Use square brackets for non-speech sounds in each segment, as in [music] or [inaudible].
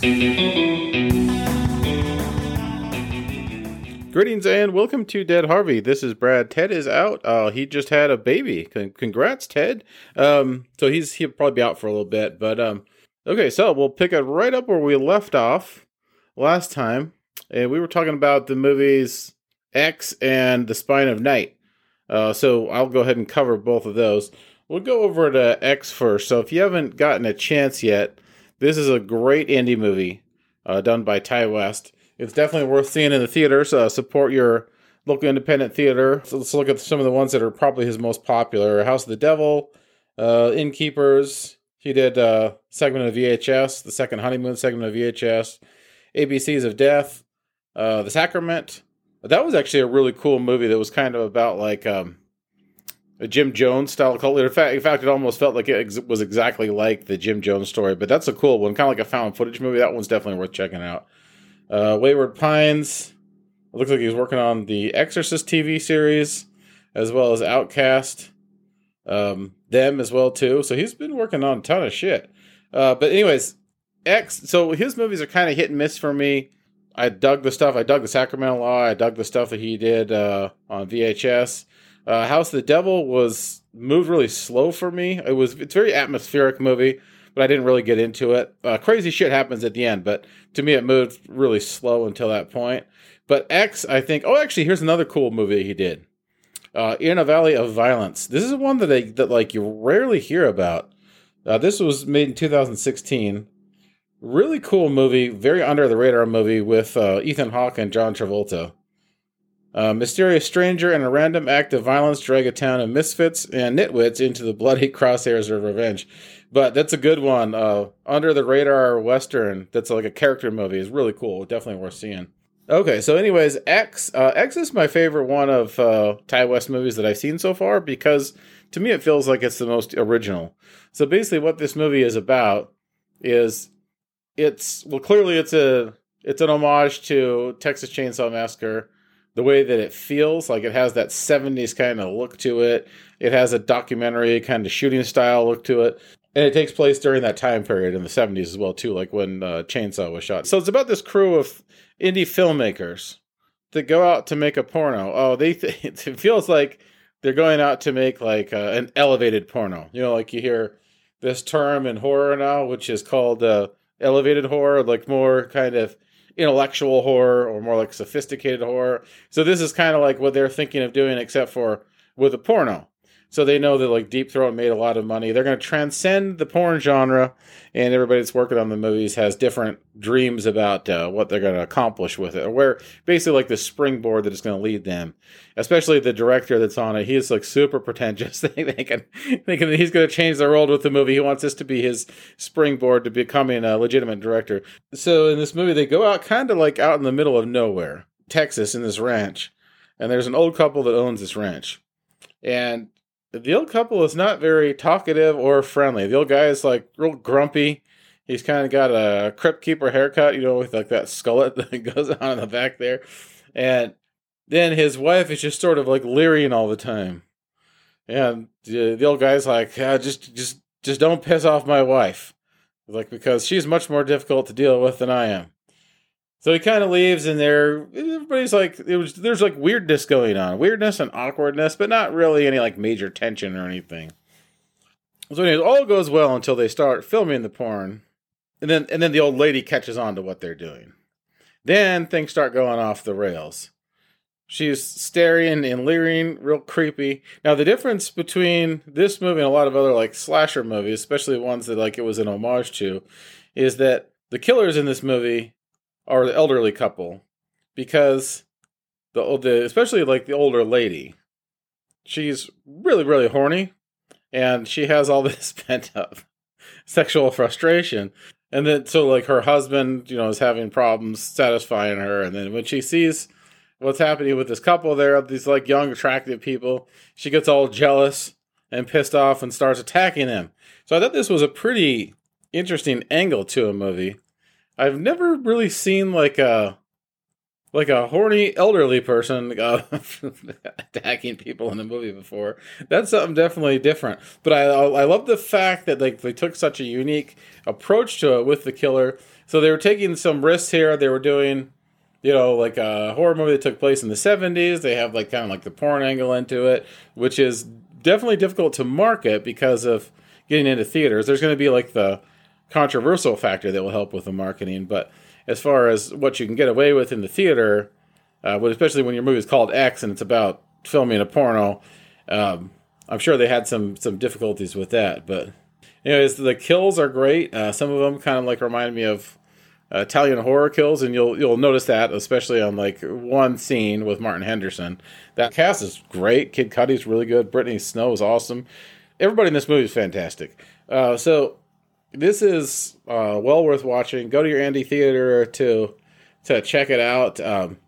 Greetings and welcome to Dead Harvey. This is Brad. Ted is out. Uh, he just had a baby. Con- congrats, Ted. Um, so he's he'll probably be out for a little bit. But um, okay, so we'll pick it right up where we left off last time, and we were talking about the movies X and The Spine of Night. Uh, so I'll go ahead and cover both of those. We'll go over to X first. So if you haven't gotten a chance yet, this is a great indie movie uh, done by Ti West it's definitely worth seeing in the theaters. Uh, support your local independent theater. So let's look at some of the ones that are probably his most popular: House of the Devil, uh, Innkeepers. He did a uh, segment of VHS, the second honeymoon segment of VHS, ABCs of Death, uh, The Sacrament. That was actually a really cool movie that was kind of about like um, a Jim Jones style cult leader. In fact, in fact, it almost felt like it ex- was exactly like the Jim Jones story. But that's a cool one, kind of like a found footage movie. That one's definitely worth checking out. Uh, Wayward Pines. It looks like he's working on the Exorcist TV series, as well as Outcast. Um, them as well too. So he's been working on a ton of shit. Uh, but anyways, X. So his movies are kind of hit and miss for me. I dug the stuff. I dug the Sacramento Law. I dug the stuff that he did uh, on VHS. Uh, House of the Devil was moved really slow for me. It was it's very atmospheric movie but I didn't really get into it. Uh, crazy shit happens at the end, but to me, it moved really slow until that point. But X, I think. Oh, actually, here's another cool movie he did. Uh, in a Valley of Violence. This is one that I, that like you rarely hear about. Uh, this was made in 2016. Really cool movie, very under the radar movie with uh, Ethan Hawke and John Travolta. A mysterious stranger and a random act of violence drag a town of misfits and nitwits into the bloody [laughs] crosshairs of revenge. But that's a good one. Uh, Under the Radar Western, that's like a character movie, is really cool. Definitely worth seeing. Okay, so anyways, X uh, X is my favorite one of uh, Ti West movies that I've seen so far because to me it feels like it's the most original. So basically, what this movie is about is it's well clearly it's a it's an homage to Texas Chainsaw Massacre. The way that it feels like it has that 70s kind of look to it. It has a documentary kind of shooting style look to it. And it takes place during that time period in the 70s as well too like when uh, chainsaw was shot. So it's about this crew of indie filmmakers that go out to make a porno. Oh they th- [laughs] it feels like they're going out to make like uh, an elevated porno. You know like you hear this term in horror now which is called uh, elevated horror like more kind of intellectual horror or more like sophisticated horror. So this is kind of like what they're thinking of doing except for with a porno so they know that like Deep Throat made a lot of money. They're going to transcend the porn genre, and everybody that's working on the movies has different dreams about uh, what they're going to accomplish with it, or where basically like the springboard that is going to lead them. Especially the director that's on it, he is like super pretentious, thinking thinking that he's going to change the world with the movie. He wants this to be his springboard to becoming a legitimate director. So in this movie, they go out kind of like out in the middle of nowhere, Texas, in this ranch, and there's an old couple that owns this ranch and the old couple is not very talkative or friendly. The old guy is like real grumpy. He's kind of got a crypt keeper haircut, you know, with like that skullet [laughs] that goes on in the back there. And then his wife is just sort of like leering all the time. And the, old guy's like, just, just, just don't piss off my wife. Like, because she's much more difficult to deal with than I am. So he kind of leaves, and there everybody's like, it was there's like weirdness going on, weirdness and awkwardness, but not really any like major tension or anything. So anyways, all goes well until they start filming the porn, and then and then the old lady catches on to what they're doing. Then things start going off the rails. She's staring and leering, real creepy. Now the difference between this movie and a lot of other like slasher movies, especially ones that like it was an homage to, is that the killers in this movie or the elderly couple because the the especially like the older lady she's really really horny and she has all [laughs] this pent up sexual frustration. And then so like her husband you know is having problems satisfying her and then when she sees what's happening with this couple there these like young attractive people she gets all jealous and pissed off and starts attacking them. So i thought this was a pretty interesting angle to a movie I've never really seen like a like a horny elderly person uh, [laughs] attacking people in a movie before. That's something definitely different. But I I love the fact that like they took such a unique approach to it with the killer. So they were taking some risks here. They were doing, you know, like a horror movie that took place in the '70s. They have like kind of like the porn angle into it, which is definitely difficult to market because of getting into theaters. There's going to be like the controversial factor that will help with the marketing, but as far as what you can get away with in the theater, uh, especially when your movie is called X and it's about filming a porno, um, I'm sure they had some some difficulties with that. But anyways, the kills are great. Uh, some of them kind of like remind me of uh, Italian horror kills, and you'll you'll notice that especially on like one scene with Martin Henderson. That cast is great. Kid Cudi's really good. Brittany Snow is awesome. Everybody in this movie is fantastic. Uh, so this is uh, well worth watching. Go to your Andy Theater to to check it out. Um,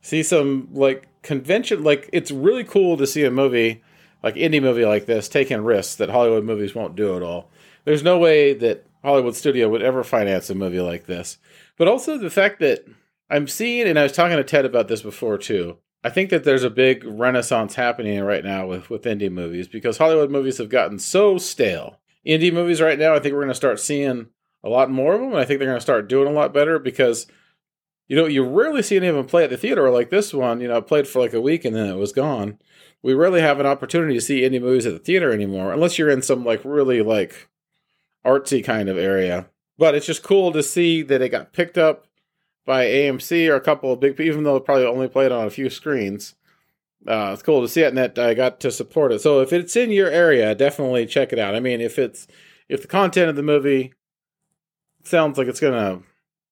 see some like convention. Like it's really cool to see a movie like indie movie like this taking risks that Hollywood movies won't do at all. There's no way that Hollywood studio would ever finance a movie like this. But also the fact that I'm seeing, and I was talking to Ted about this before too. I think that there's a big renaissance happening right now with, with indie movies because Hollywood movies have gotten so stale indie movies right now, I think we're going to start seeing a lot more of them, and I think they're going to start doing a lot better because you know you rarely see any of them play at the theater like this one. You know, played for like a week and then it was gone. We rarely have an opportunity to see indie movies at the theater anymore, unless you're in some like really like artsy kind of area. But it's just cool to see that it got picked up by AMC or a couple of big, even though it probably only played on a few screens uh, it's cool to see it, and that I got to support it. So if it's in your area, definitely check it out. I mean, if it's if the content of the movie sounds like it's gonna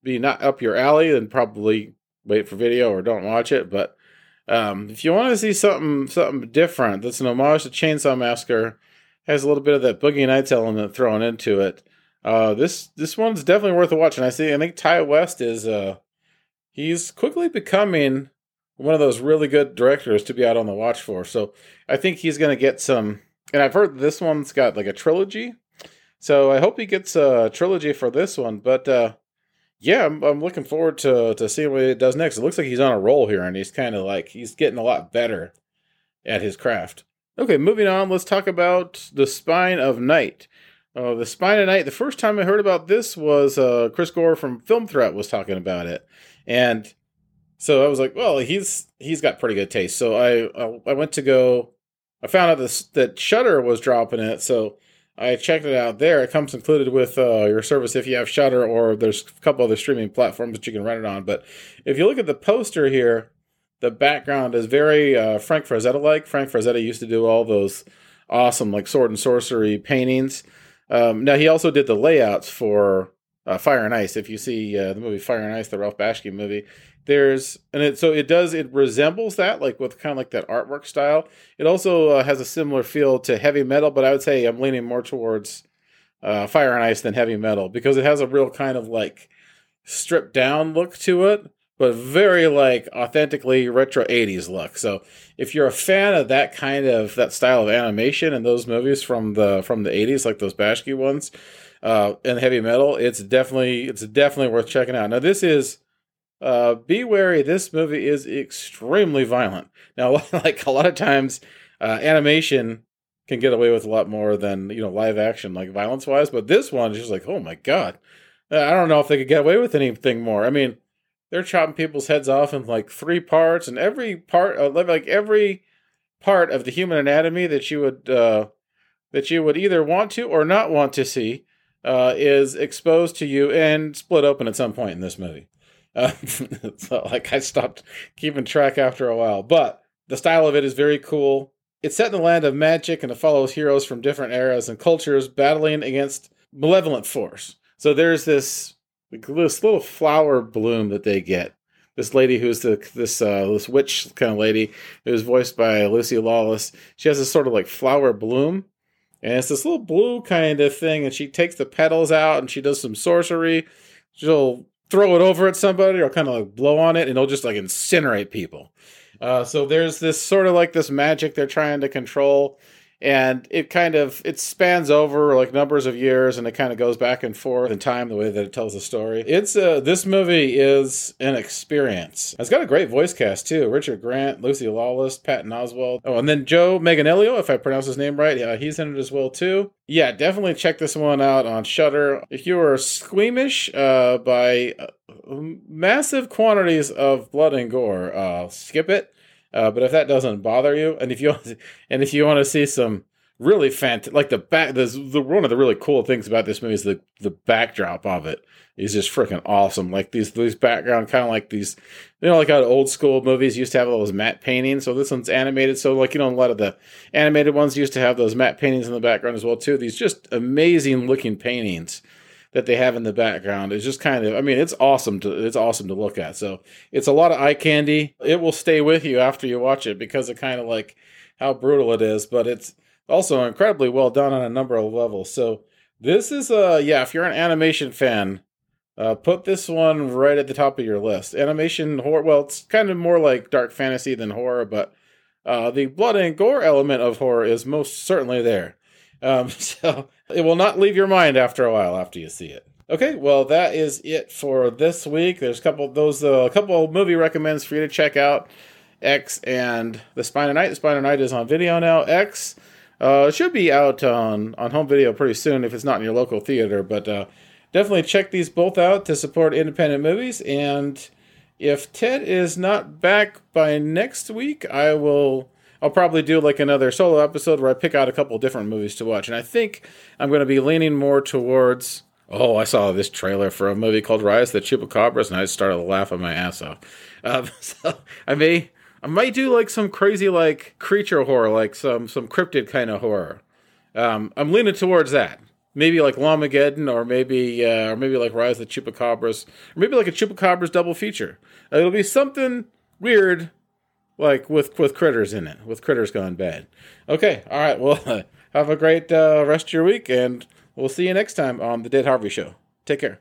be not up your alley, then probably wait for video or don't watch it. But um, if you want to see something something different, that's an homage to Chainsaw Massacre, has a little bit of that Boogie Nights element thrown into it. Uh, this this one's definitely worth a watch, and I see. I think Ti West is uh, he's quickly becoming one of those really good directors to be out on the watch for. So I think he's going to get some. And I've heard this one's got like a trilogy. So I hope he gets a trilogy for this one. But uh, yeah, I'm, I'm looking forward to, to seeing what he does next. It looks like he's on a roll here and he's kind of like, he's getting a lot better at his craft. Okay, moving on, let's talk about The Spine of Night. Uh, the Spine of Night, the first time I heard about this was uh, Chris Gore from Film Threat was talking about it. And so I was like, well, he's he's got pretty good taste. So I I went to go. I found out this that Shudder was dropping it, so I checked it out there. It comes included with uh, your service if you have Shudder, or there's a couple other streaming platforms that you can rent it on. But if you look at the poster here, the background is very uh, Frank Frazetta like. Frank Frazetta used to do all those awesome like sword and sorcery paintings. Um, now he also did the layouts for uh, Fire and Ice. If you see uh, the movie Fire and Ice, the Ralph Bakshi movie, there's and it so it does it resembles that like with kind of like that artwork style. It also uh, has a similar feel to heavy metal, but I would say I'm leaning more towards uh, Fire and Ice than heavy metal because it has a real kind of like stripped down look to it, but very like authentically retro 80s look. So if you're a fan of that kind of that style of animation and those movies from the from the 80s, like those Bakshi ones, uh, and heavy metal, it's definitely it's definitely worth checking out. Now this is uh, be wary. This movie is extremely violent. Now, [laughs] like a lot of times, uh, animation can get away with a lot more than you know live action, like violence wise. But this one is just like, oh my god, uh, I don't know if they could get away with anything more. I mean, they're chopping people's heads off in like three parts, and every part, uh, like every part of the human anatomy that you would uh, that you would either want to or not want to see uh, is exposed to you and split open at some point in this movie. [laughs] Uh, so like I stopped keeping track after a while, but the style of it is very cool. It's set in the land of magic and it follows heroes from different eras and cultures battling against malevolent force. So there's this this little flower bloom that they get. This lady who's the this uh, this witch kind of lady who's voiced by Lucy Lawless. She has this sort of like flower bloom, and it's this little blue kind of thing. And she takes the petals out and she does some sorcery. She'll throw it over at somebody or kind of like blow on it and it'll just like incinerate people. Uh, so there's this sort of like this magic they're trying to control. And it kind of it spans over like numbers of years and it kind of goes back and forth in time the way that it tells the story. It's uh this movie is an experience. It's got a great voice cast too. Richard grant lucy lawless patton oswalt. Oh and then joe manganiello if i pronounce his name right yeah he's in it as well too. Yeah definitely check this one out on Shudder if you are squeamish uh by uh, massive quantities of blood and gore uh skip it uh, but if that doesn't bother you, and if you [laughs] and if you want to see some really fantastic, like the back, the, the one of the really cool things about this movie is the the backdrop of it is just freaking awesome. Like these these background kind of like these, you know, like how old school movies used to have all those matte paintings. So this one's animated. So like you know, a lot of the animated ones used to have those matte paintings in the background as well too. These just amazing looking paintings that they have in the background is just kind of I mean it's awesome to it's awesome to look at. So it's a lot of eye candy. It will stay with you after you watch it because of kind of like how brutal it is, but it's also incredibly well done on a number of levels. So this is uh yeah, if you're an animation fan, uh, put this one right at the top of your list. Animation horror. Well, it's kind of more like dark fantasy than horror, but uh, the blood and gore element of horror is most certainly there. Um, [laughs] so it will not leave your mind after a while after you see it. Okay, well that is it for this week. There's a couple those uh, a couple movie recommends for you to check out. X and The Spine of Night. The Spine of Night is on video now. X uh, should be out on on home video pretty soon if it's not in your local theater. But uh, definitely check these both out to support independent movies. And if Ted is not back by next week, I will I'll probably do like another solo episode where I pick out a couple different movies to watch. And I think I'm going to be leaning more towards. Oh, I saw this trailer for a movie called Rise of the Chupacabras, and I started laughing my ass off. Um, [laughs] so I may, I might do like some crazy like creature horror, like some some cryptid kind of horror. Um, I'm leaning towards that. Maybe like Llamageddon, or maybe uh, or maybe like Rise of the Chupacabras, or maybe like a Chupacabras double feature. It'll be something weird like with with critters in it, with critters gone bad. Okay, all right. Well, [laughs] have a great uh, rest of your week, and we'll see you next time on the Dead Harvey Show. Take care.